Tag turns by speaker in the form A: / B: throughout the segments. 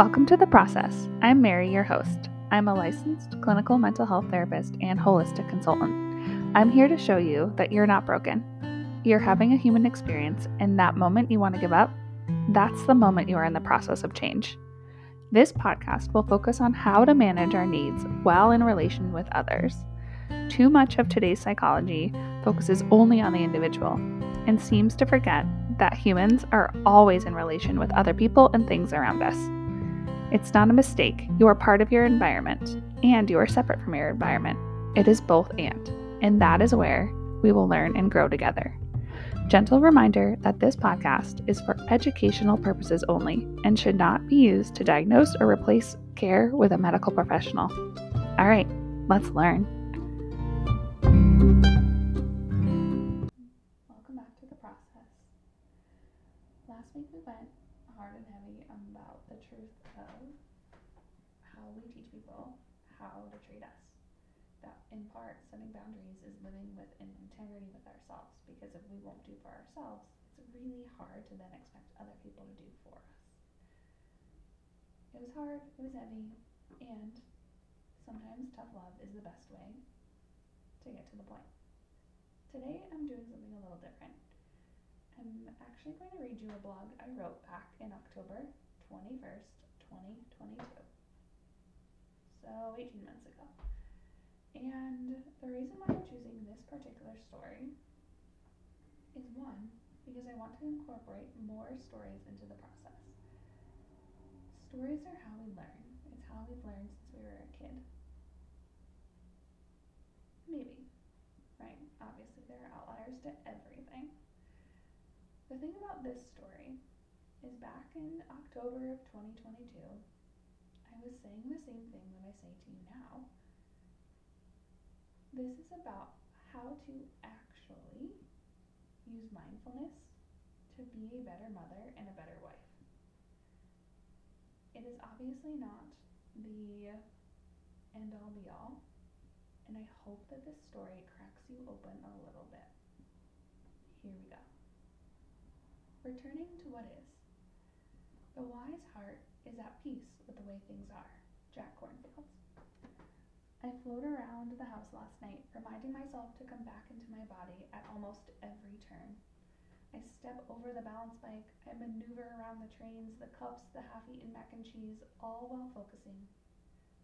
A: Welcome to the process. I'm Mary, your host. I'm a licensed clinical mental health therapist and holistic consultant. I'm here to show you that you're not broken. You're having a human experience, and that moment you want to give up, that's the moment you are in the process of change. This podcast will focus on how to manage our needs while in relation with others. Too much of today's psychology focuses only on the individual and seems to forget that humans are always in relation with other people and things around us. It's not a mistake. You are part of your environment and you are separate from your environment. It is both and. And that is where we will learn and grow together. Gentle reminder that this podcast is for educational purposes only and should not be used to diagnose or replace care with a medical professional. All right, let's learn. We won't do for ourselves, it's really hard to then expect other people to do for us. It was hard, it was heavy, and sometimes tough love is the best way to get to the point. Today I'm doing something a little different. I'm actually going to read you a blog I wrote back in October 21st, 2022. So 18 months ago. And the reason why I'm choosing this particular story is one, because I want to incorporate more stories into the process. Stories are how we learn. It's how we've learned since we were a kid. Maybe, right? Obviously, there are outliers to everything. The thing about this story is back in October of 2022, I was saying the same thing that I say to you now. This is about how to actually use mindfulness to be a better mother and a better wife. It is obviously not the end all be all, and I hope that this story cracks you open a little bit. Here we go. Returning to what is. The wise heart is at peace with the way things are. Jack Kornfield. I float around the house last night, reminding myself to come back into my body at almost every turn. I step over the balance bike, I maneuver around the trains, the cups, the half eaten mac and cheese, all while focusing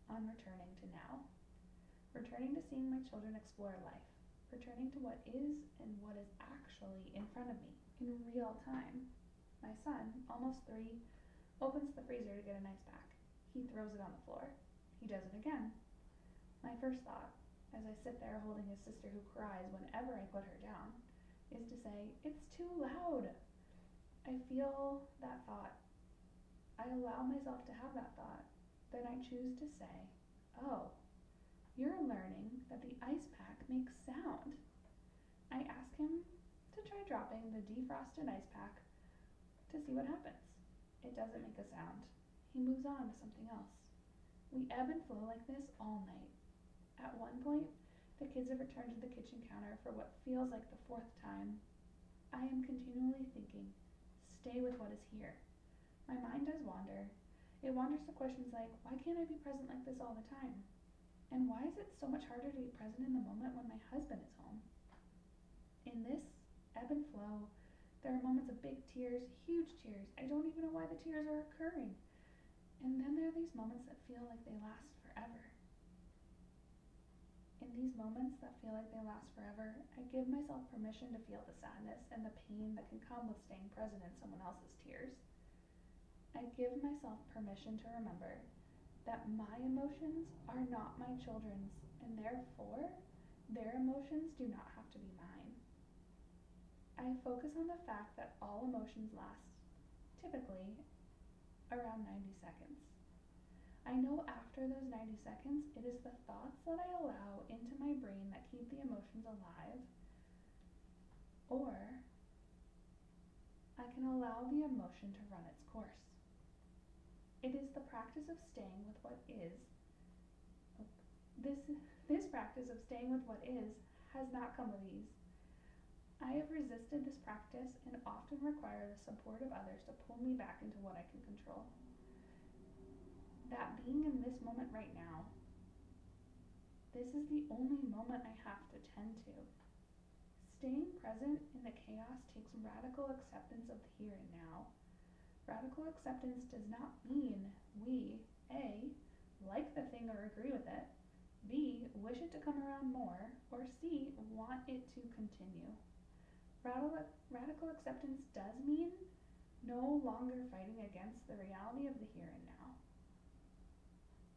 A: on returning to now. Returning to seeing my children explore life. Returning to what is and what is actually in front of me in real time. My son, almost three, opens the freezer to get an ice pack. He throws it on the floor. He does it again. My first thought, as I sit there holding his sister who cries whenever I put her down, is to say, It's too loud. I feel that thought. I allow myself to have that thought. Then I choose to say, Oh, you're learning that the ice pack makes sound. I ask him to try dropping the defrosted ice pack to see what happens. It doesn't make a sound. He moves on to something else. We ebb and flow like this all night. At one point, the kids have returned to the kitchen counter for what feels like the fourth time. I am continually thinking, stay with what is here. My mind does wander. It wanders to questions like, why can't I be present like this all the time? And why is it so much harder to be present in the moment when my husband is home? In this ebb and flow, there are moments of big tears, huge tears. I don't even know why the tears are occurring. And then there are these moments that feel like they last forever. In these moments that feel like they last forever, I give myself permission to feel the sadness and the pain that can come with staying present in someone else's tears. I give myself permission to remember that my emotions are not my children's, and therefore, their emotions do not have to be mine. I focus on the fact that all emotions last, typically, around 90 seconds. I know after those 90 seconds, it is the thoughts that I allow into my brain that keep the emotions alive, or I can allow the emotion to run its course. It is the practice of staying with what is. This, this practice of staying with what is has not come with ease. I have resisted this practice and often require the support of others to pull me back into what I can control. That being in this moment right now, this is the only moment I have to tend to. Staying present in the chaos takes radical acceptance of the here and now. Radical acceptance does not mean we, A, like the thing or agree with it, B, wish it to come around more, or C, want it to continue. Radical, radical acceptance does mean no longer fighting against the reality of the here and now.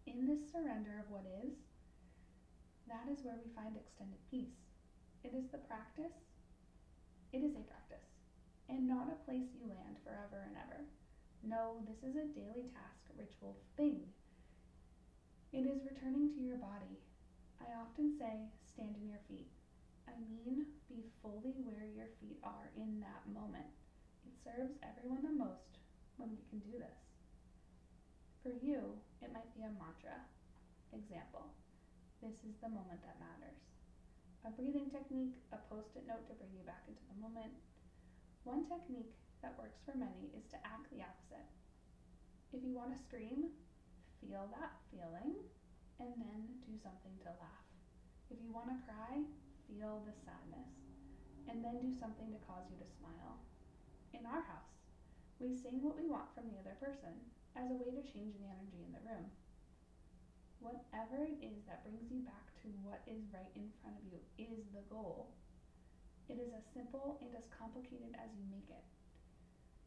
A: In this surrender of what is, that is where we find extended peace. It is the practice, it is a practice, and not a place you land forever and ever. No, this is a daily task, ritual thing. It is returning to your body. I often say, stand in your feet. I mean, be fully where your feet are in that moment. It serves everyone the most when we can do this. For you, a mantra. Example This is the moment that matters. A breathing technique, a post it note to bring you back into the moment. One technique that works for many is to act the opposite. If you want to scream, feel that feeling and then do something to laugh. If you want to cry, feel the sadness, and then do something to cause you to smile. In our house, we sing what we want from the other person as a way to change the energy in the room. Whatever it is that brings you back to what is right in front of you is the goal. It is as simple and as complicated as you make it.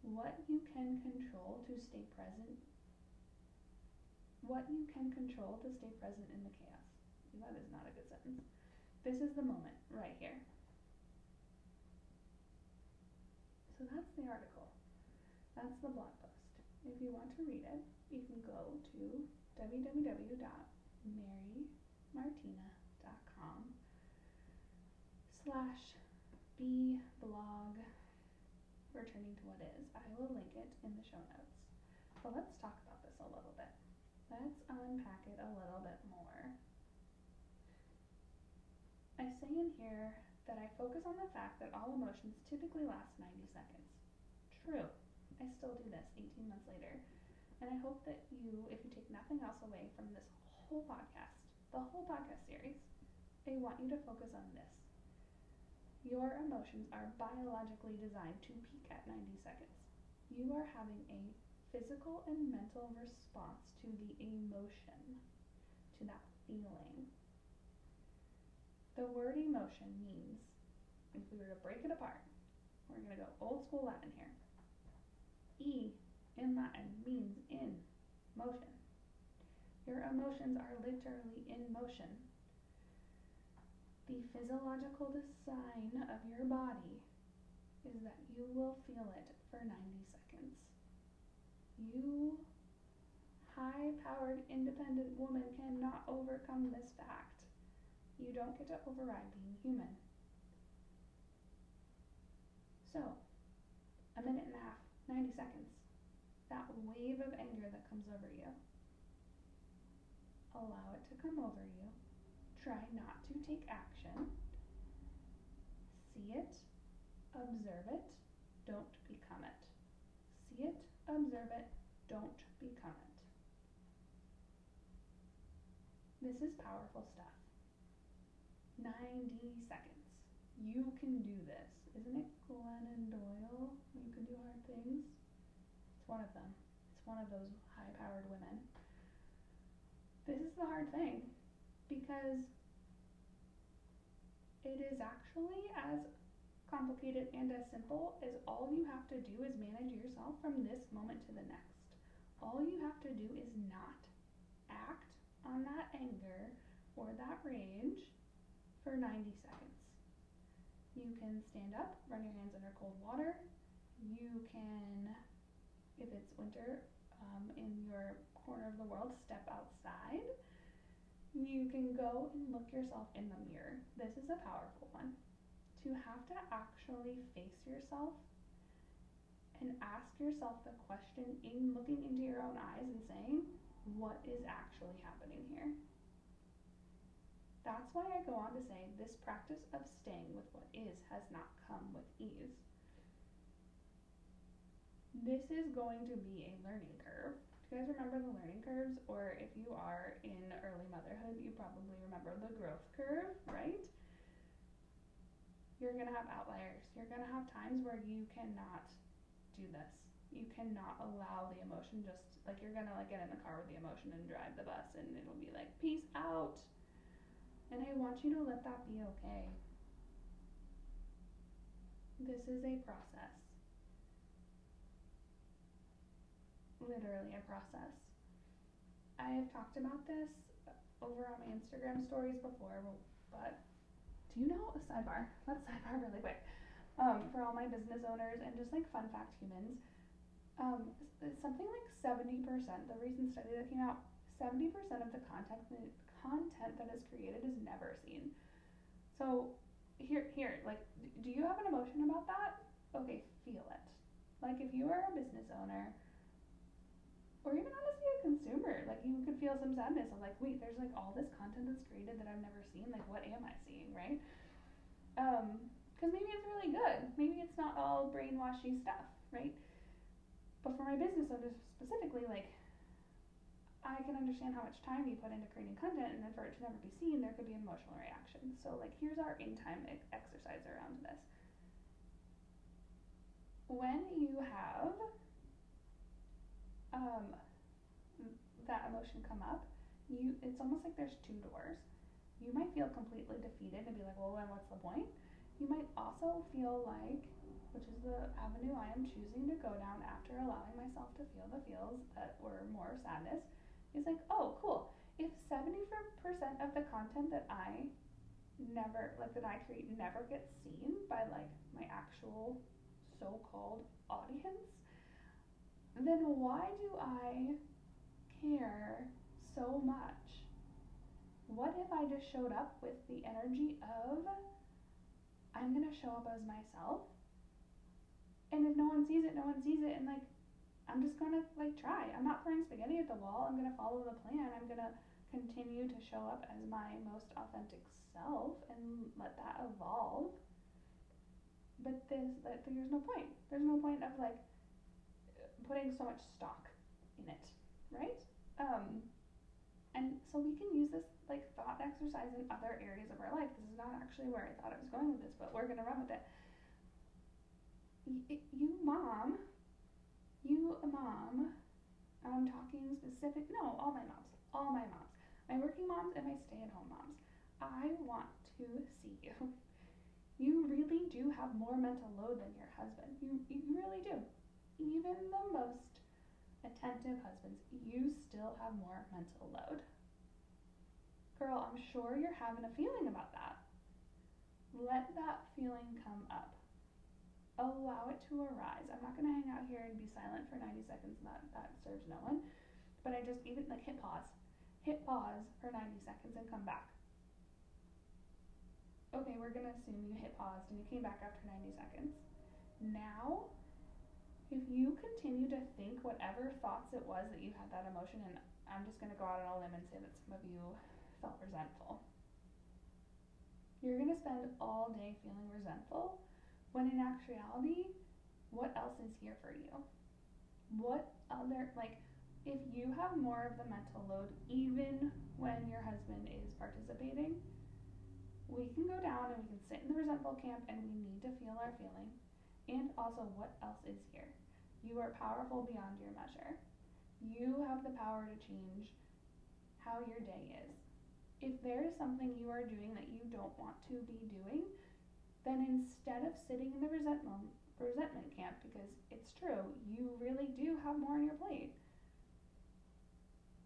A: What you can control to stay present. What you can control to stay present in the chaos. That is not a good sentence. This is the moment right here. So that's the article. That's the blog post. If you want to read it, you can go to www.marymartina.com slash be blog returning to what is. I will link it in the show notes. But let's talk about this a little bit. Let's unpack it a little bit more. I say in here that I focus on the fact that all emotions typically last 90 seconds. True. I still do this 18 months later. And I hope that you, if you take nothing else away from this whole podcast, the whole podcast series, I want you to focus on this. Your emotions are biologically designed to peak at 90 seconds. You are having a physical and mental response to the emotion, to that feeling. The word emotion means, if we were to break it apart, we're going to go old school Latin here. E in Latin means in motion. Your emotions are literally in motion. The physiological design of your body is that you will feel it for 90 seconds. You, high powered, independent woman, cannot overcome this fact. You don't get to override being human. So, a minute and a half, 90 seconds. That wave of anger that comes over you. Allow it to come over you. Try not to take action. See it, observe it, don't become it. See it, observe it, don't become it. This is powerful stuff. 90 seconds. You can do this. Isn't it Glennon Doyle? You can do hard things. One of them. It's one of those high powered women. This is the hard thing because it is actually as complicated and as simple as all you have to do is manage yourself from this moment to the next. All you have to do is not act on that anger or that rage for 90 seconds. You can stand up, run your hands under cold water. You can, if it's winter um, in your corner of the world, step outside. You can go and look yourself in the mirror. This is a powerful one. To have to actually face yourself and ask yourself the question in looking into your own eyes and saying, what is actually happening here? That's why I go on to say this practice of staying with what is has not come with ease. This is going to be a learning curve. Do you guys remember the learning curves, or if you are in early motherhood, you probably remember the growth curve, right? You're gonna have outliers. You're gonna have times where you cannot do this. You cannot allow the emotion just like you're gonna like get in the car with the emotion and drive the bus and it'll be like peace out. And I want you to let that be okay. This is a process. Literally a process. I have talked about this over on my Instagram stories before, but do you know a sidebar? Let's sidebar really quick. Um, for all my business owners and just like fun fact humans, um, something like 70%, the recent study that came out, 70% of the content content that is created is never seen. So here here like do you have an emotion about that? Okay, feel it. Like if you are a business owner or even honestly a consumer, like you could feel some sadness of like, wait, there's like all this content that's created that I've never seen. Like, what am I seeing, right? Um, because maybe it's really good. Maybe it's not all brainwashy stuff, right? But for my business owners specifically, like, I can understand how much time you put into creating content, and then for it to never be seen, there could be emotional reaction. So, like, here's our in time exercise around this. When you have um, that emotion come up, you it's almost like there's two doors. You might feel completely defeated and be like, well, then what's the point? You might also feel like, which is the avenue I am choosing to go down after allowing myself to feel the feels that were more sadness, is like, oh, cool. If 74% of the content that I never, like that I create, never gets seen by like my actual so called audience, then why do I care so much? What if I just showed up with the energy of I'm gonna show up as myself? And if no one sees it, no one sees it, and like I'm just gonna like try. I'm not throwing spaghetti at the wall. I'm gonna follow the plan. I'm gonna continue to show up as my most authentic self and let that evolve. But this, there's no point. There's no point of like putting so much stock in it, right? Um, and so we can use this like thought exercise in other areas of our life. This is not actually where I thought I was going with this, but we're gonna run with it. Y- you mom, you mom, I'm talking specific. No, all my moms, all my moms, my working moms and my stay-at-home moms. I want to see you. You really do have more mental load than your husband. You you really do even the most attentive husbands, you still have more mental load. Girl, I'm sure you're having a feeling about that. Let that feeling come up. Allow it to arise. I'm not going to hang out here and be silent for 90 seconds. That, that serves no one. But I just even like hit pause. Hit pause for 90 seconds and come back. Okay, we're going to assume you hit pause and you came back after 90 seconds. Now if you continue to think whatever thoughts it was that you had that emotion, and I'm just going to go out on a limb and say that some of you felt resentful, you're going to spend all day feeling resentful when in actuality, what else is here for you? What other, like, if you have more of the mental load, even when your husband is participating, we can go down and we can sit in the resentful camp and we need to feel our feeling. And also, what else is here? You are powerful beyond your measure. You have the power to change how your day is. If there is something you are doing that you don't want to be doing, then instead of sitting in the resentment resentment camp because it's true, you really do have more on your plate.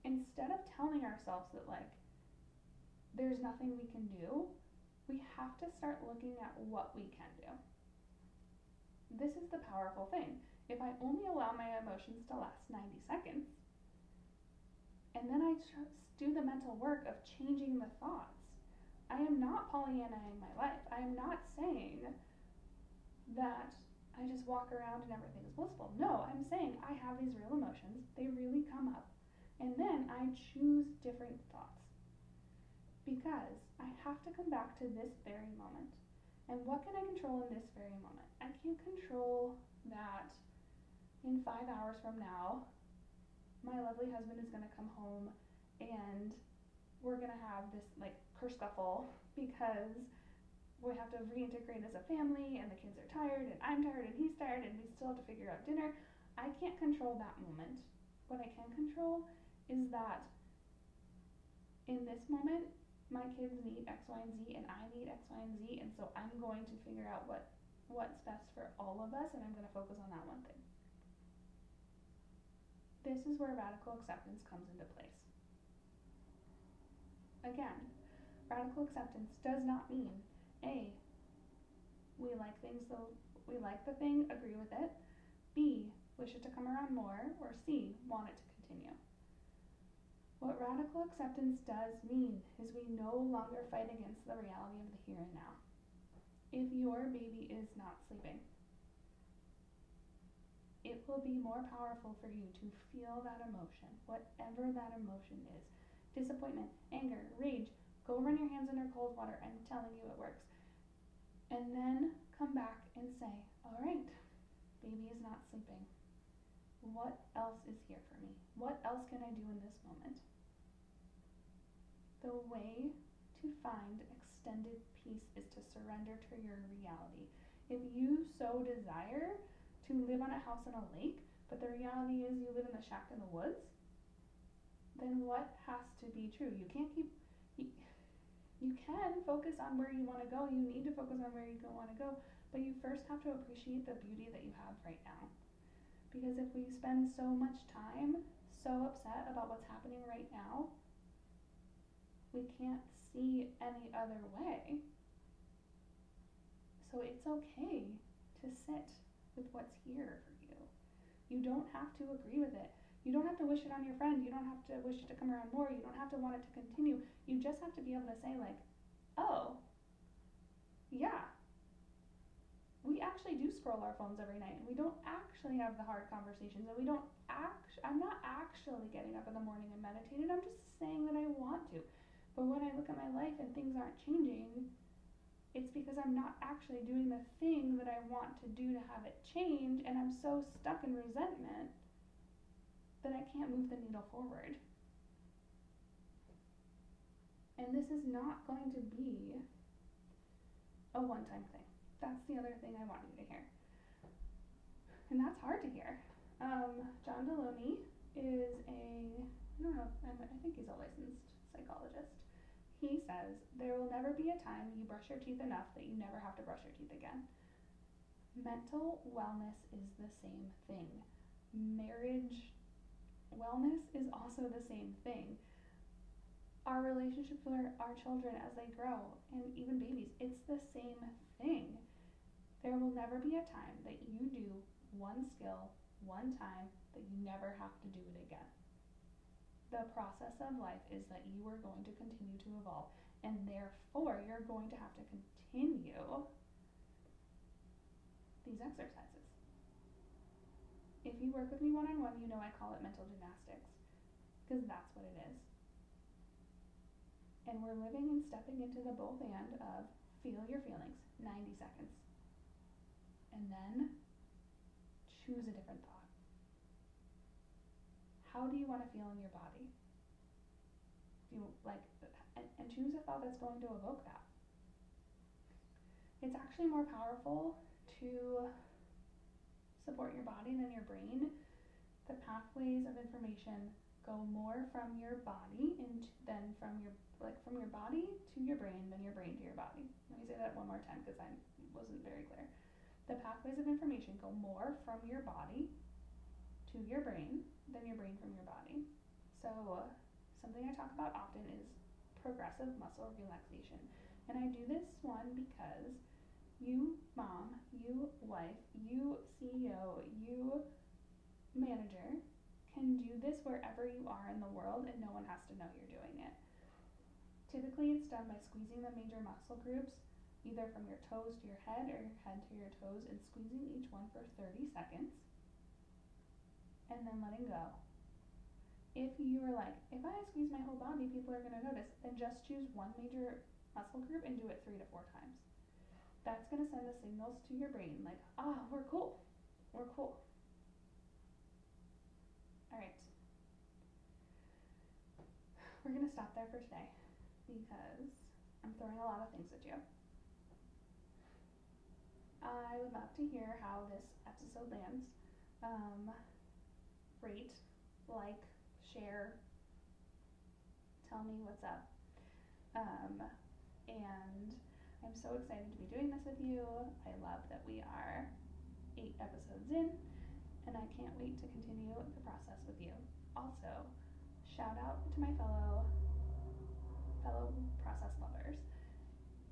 A: Instead of telling ourselves that like there's nothing we can do, we have to start looking at what we can do. This is the powerful thing if I only allow my emotions to last 90 seconds, and then I just do the mental work of changing the thoughts, I am not Pollyannaing my life. I am not saying that I just walk around and everything is blissful. No, I'm saying I have these real emotions, they really come up, and then I choose different thoughts. Because I have to come back to this very moment. And what can I control in this very moment? I can't control that in five hours from now, my lovely husband is gonna come home and we're gonna have this like kerfuffle because we have to reintegrate as a family and the kids are tired and I'm tired and he's tired and we still have to figure out dinner. I can't control that moment. What I can control is that in this moment my kids need X, Y, and Z and I need X, Y, and Z and so I'm going to figure out what what's best for all of us and I'm gonna focus on that one thing. This is where radical acceptance comes into place. Again, radical acceptance does not mean A, we like things so we like the thing, agree with it. B, wish it to come around more, or C, want it to continue. What radical acceptance does mean is we no longer fight against the reality of the here and now. If your baby is not sleeping, it will be more powerful for you to feel that emotion, whatever that emotion is disappointment, anger, rage. Go run your hands under cold water. I'm telling you it works. And then come back and say, All right, baby is not sleeping. What else is here for me? What else can I do in this moment? The way to find extended peace is to surrender to your reality. If you so desire, to live on a house on a lake, but the reality is you live in the shack in the woods, then what has to be true? You can't keep you, you can focus on where you want to go. You need to focus on where you want to go, but you first have to appreciate the beauty that you have right now. Because if we spend so much time so upset about what's happening right now, we can't see any other way. So it's okay to sit with what's here for you. You don't have to agree with it. You don't have to wish it on your friend. You don't have to wish it to come around more. You don't have to want it to continue. You just have to be able to say, like, oh, yeah, we actually do scroll our phones every night. And we don't actually have the hard conversations. And we don't act, I'm not actually getting up in the morning and meditating. I'm just saying that I want to. But when I look at my life and things aren't changing, it's because I'm not actually doing the thing that I want to do to have it change, and I'm so stuck in resentment that I can't move the needle forward. And this is not going to be a one time thing. That's the other thing I want you to hear. And that's hard to hear. Um, John Delony is a, I don't know, I think he's a licensed psychologist. He says, There will never be a time you brush your teeth enough that you never have to brush your teeth again. Mental wellness is the same thing. Marriage wellness is also the same thing. Our relationships with our, our children as they grow, and even babies, it's the same thing. There will never be a time that you do one skill one time that you never have to do it again the process of life is that you are going to continue to evolve and therefore you're going to have to continue these exercises. If you work with me one on one, you know I call it mental gymnastics because that's what it is. And we're living and stepping into the both and of feel your feelings 90 seconds. And then choose a different thought. How do you want to feel in your body? Do you like, and, and choose a thought that's going to evoke that. It's actually more powerful to support your body than your brain. The pathways of information go more from your body into than from your like from your body to your brain than your brain to your body. Let me say that one more time because I wasn't very clear. The pathways of information go more from your body to your brain than your brain from your body. So, something I talk about often is progressive muscle relaxation. And I do this one because you, mom, you, wife, you, CEO, you, manager, can do this wherever you are in the world and no one has to know you're doing it. Typically, it's done by squeezing the major muscle groups either from your toes to your head or your head to your toes and squeezing each one for 30 seconds and then letting go. If you are like, if I squeeze my whole body, people are going to notice, then just choose one major muscle group and do it three to four times. That's going to send the signals to your brain like, ah, we're cool. We're cool. All right. we're gonna stop there for today because I'm throwing a lot of things at you. I would love to hear how this episode lands. Um, rate, like, share, tell me what's up. Um, and I'm so excited to be doing this with you. I love that we are eight episodes in, and I can't wait to continue the process with you. Also, shout out to my fellow fellow process lovers.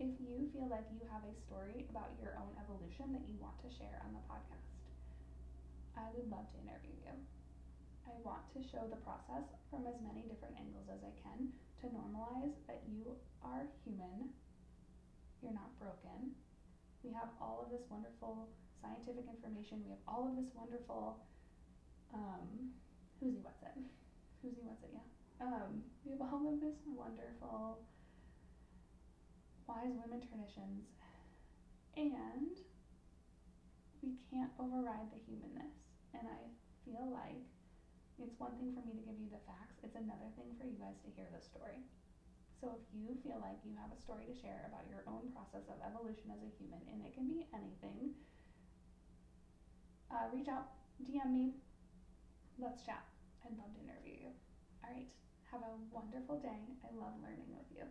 A: If you feel like you have a story about your own evolution that you want to share on the podcast, I would love to interview you. I want to show the process from as many different angles as I can to normalize that you are human, you're not broken. We have all of this wonderful scientific information, we have all of this wonderful um, who's he what's it? Who's he what's it, yeah. Um, we have all of this wonderful wise women traditions and we can't override the humanness. And I feel like it's one thing for me to give you the facts, it's another thing for you guys to hear the story. So if you feel like you have a story to share about your own process of evolution as a human, and it can be anything, uh, reach out, DM me, let's chat. I'd love to interview you. All right, have a wonderful day. I love learning with you.